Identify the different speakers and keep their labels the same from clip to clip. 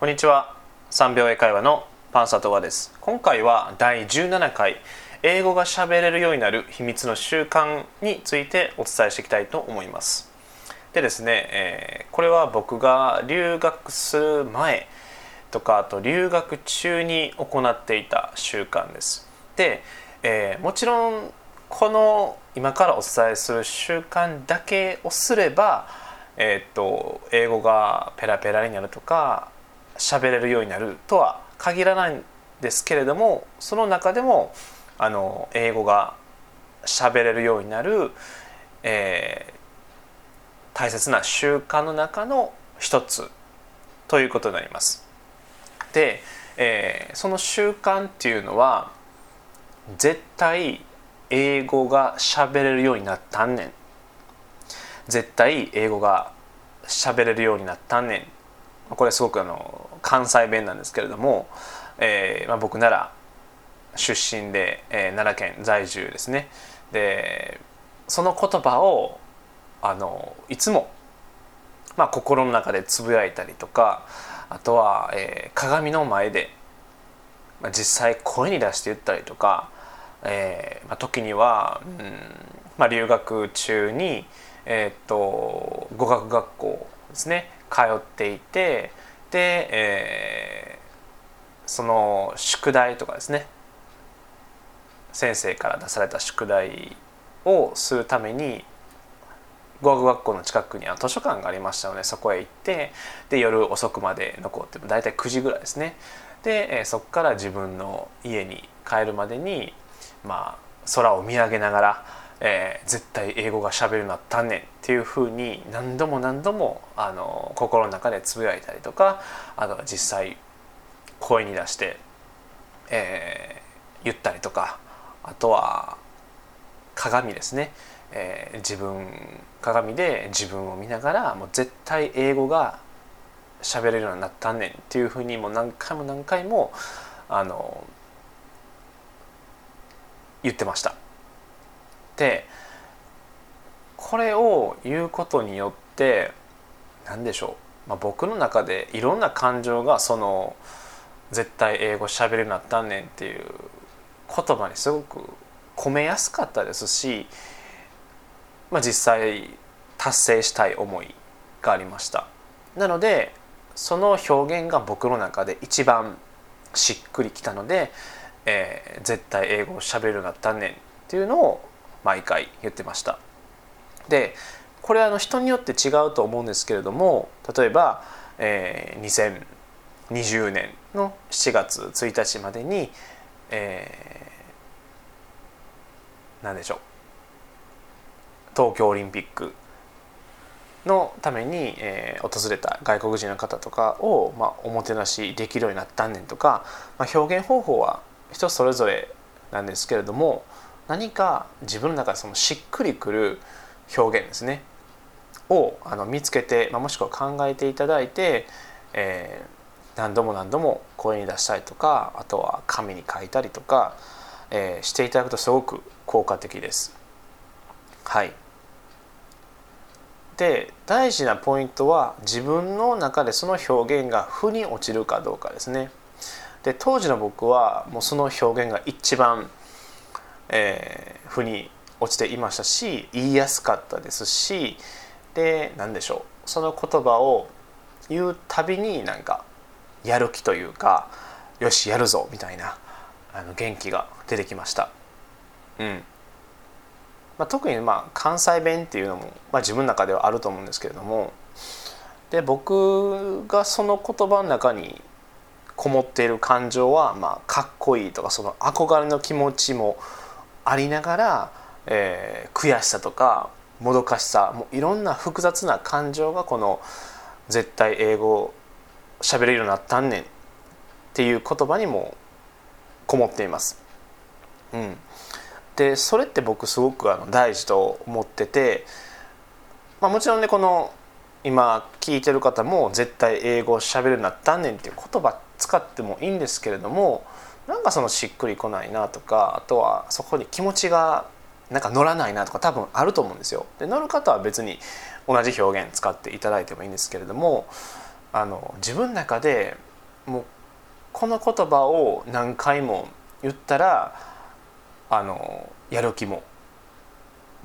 Speaker 1: こんにちは。3秒英会話のパンサトワです。今回は第17回英語が喋れるようになる秘密の習慣についてお伝えしていきたいと思います。でですね、えー、これは僕が留学する前とかあと留学中に行っていた習慣です。で、えー、もちろんこの今からお伝えする習慣だけをすればえー、っと英語がペラペラになるとか喋れるようになるとは限らないんですけれどもその中でもあの英語が喋れるようになる、えー、大切な習慣の中の一つということになります。で、えー、その習慣っていうのは絶対英語が喋れるようになったんねん絶対英語が喋れるようになったんねんこれすごくあの関西弁なんですけれども、えーまあ、僕なら出身で、えー、奈良県在住ですね。でその言葉をあのいつも、まあ、心の中でつぶやいたりとかあとは、えー、鏡の前で、まあ、実際声に出して言ったりとか、えーまあ、時には、うんまあ、留学中に、えー、っと語学学校ですね。通っていてで、えー、その宿題とかですね。先生から出された宿題をするために語学学校の近くには図書館がありましたのでそこへ行ってで夜遅くまで残って大体9時ぐらいですね。で、え、そこから自分の家に帰るまでにまあ空を見上げながらえー、絶対英語がしゃべるなったんねんっていうふうに何度も何度もあの心の中でつぶやいたりとかあとは実際声に出して、えー、言ったりとかあとは鏡ですね、えー、自分鏡で自分を見ながらもう絶対英語が喋れるようになったんねんっていうふうにもう何回も何回もあの言ってました。でこれを言うことによって何でしょう、まあ、僕の中でいろんな感情がその絶対英語しゃべるようになったんねんっていう言葉にすごく込めやすかったですし、まあ、実際達成したい思いがありました。なのでその表現が僕の中で一番しっくりきたので、えー、絶対英語をしゃべるようになったんねんっていうのを毎回言ってました。でこれはあの人によって違うと思うんですけれども例えば、えー、2020年の7月1日までに、えー、何でしょう東京オリンピックのために、えー、訪れた外国人の方とかを、まあ、おもてなしできるようになったんねんとか、まあ、表現方法は人それぞれなんですけれども何か自分の中でそのしっくりくる表現ですねをあの見つけて、まあ、もしくは考えていただいて、えー、何度も何度も声に出したりとかあとは紙に書いたりとか、えー、していただくとすごく効果的です。はいで大事なポイントは自分の中でその表現が負に落ちるかどうかですね。で当時の僕はもうその表現が一番えー、腑に落ちていましたし言いやすかったですしで何でしょうその言葉を言うたびになんかやる気というかよしやるぞみたいなあの元気が出てきました。うんまあ、特にまあ関西弁っていうのも、まあ、自分の中ではあると思うんですけれどもで僕がその言葉の中にこもっている感情は、まあ、かっこいいとかその憧れの気持ちもありながら、えー、悔しさとかもどかしさもういろんな複雑な感情がこの「絶対英語喋れるようになったんねん」っていう言葉にもこもっています。うん、でそれって僕すごくあの大事と思ってて、まあ、もちろんねこの今聞いてる方も絶対英語喋るようになったんねんっていう言葉使ってもいいんですけれどもなんかそのしっくりこないなとかあとはそこに気持ちがなんか乗らないなとか多分あると思うんですよ。で乗る方は別に同じ表現使っていただいてもいいんですけれどもあの自分の中でもうこの言葉を何回も言ったらあのやる気も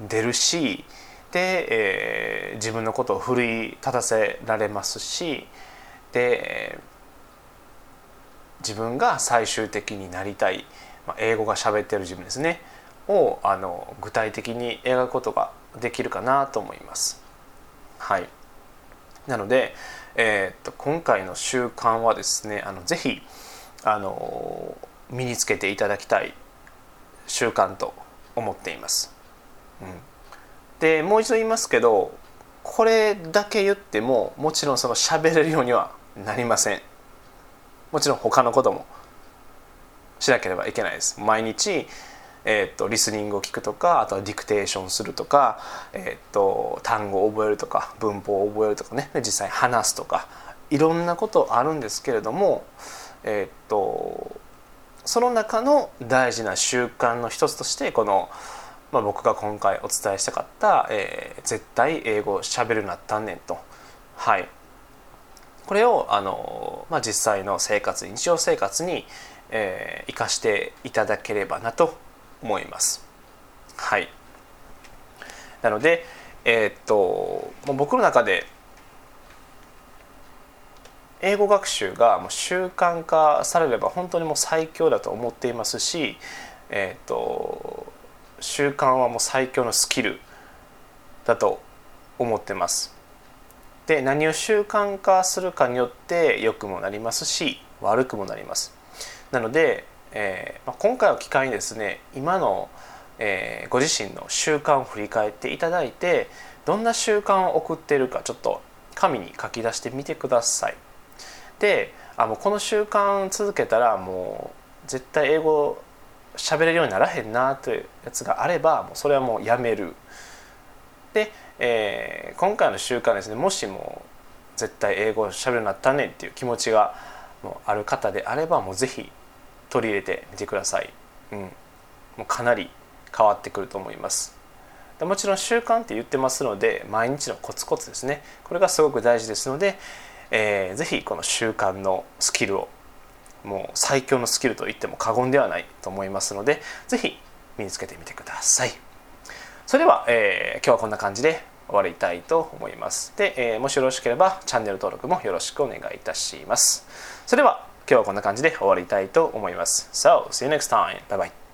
Speaker 1: 出るしで、えー、自分のことを奮い立たせられますしで自分が最終的になりたい、まあ、英語が喋ってる自分ですねをあの具体的に描くことができるかなと思います。はい、なので、えー、っと今回の習慣はですねあのぜひあの身につけていただきたい習慣と思っています。うん、でもう一度言いますけどこれだけ言ってももちろんその喋れるようにはなりません。もちろん他のこともしなければいけないです。毎日えーと、リスニングを聞くとかあとはディクテーションするとか、えーと、単語を覚えるとか文法を覚えるとかね実際話すとかいろんなことあるんですけれども、えーと、その中の大事な習慣の一つとしてこの、まあ、僕が今回お伝えしたかった、えー、絶対英語をしゃべるなったんねんと。はいこれをあの、まあ、実際の生活日常生活に、えー、生かしていただければなと思います。はいなので、えー、っと僕の中で英語学習がもう習慣化されれば本当にもう最強だと思っていますし、えー、っと習慣はもう最強のスキルだと思ってます。で何を習慣化するかによって良くもなりますし悪くもなります。なのでえーまあ、今回を機会にですね今の、えー、ご自身の習慣を振り返っていただいてどんな習慣を送っているかちょっと紙に書き出してみてください。であもうこの習慣続けたらもう絶対英語喋れるようにならへんなというやつがあればもうそれはもうやめる。で、えー、今回の習慣ですねもしも絶対英語喋るようになったねっていう気持ちがもうある方であればもう是非取り入れてみてください、うん、もうかなり変わってくると思います。もちろん習慣って言ってますので毎日のコツコツですね。これがすごく大事ですので、えー、ぜひこの習慣のスキルをもう最強のスキルと言っても過言ではないと思いますのでぜひ身につけてみてください。それでは、えー、今日はこんな感じで終わりたいと思いますで、えー、もしよろしければチャンネル登録もよろしくお願いいたしますそれでは今日はこんな感じで終わりたいと思います。So, see you next time. Bye bye.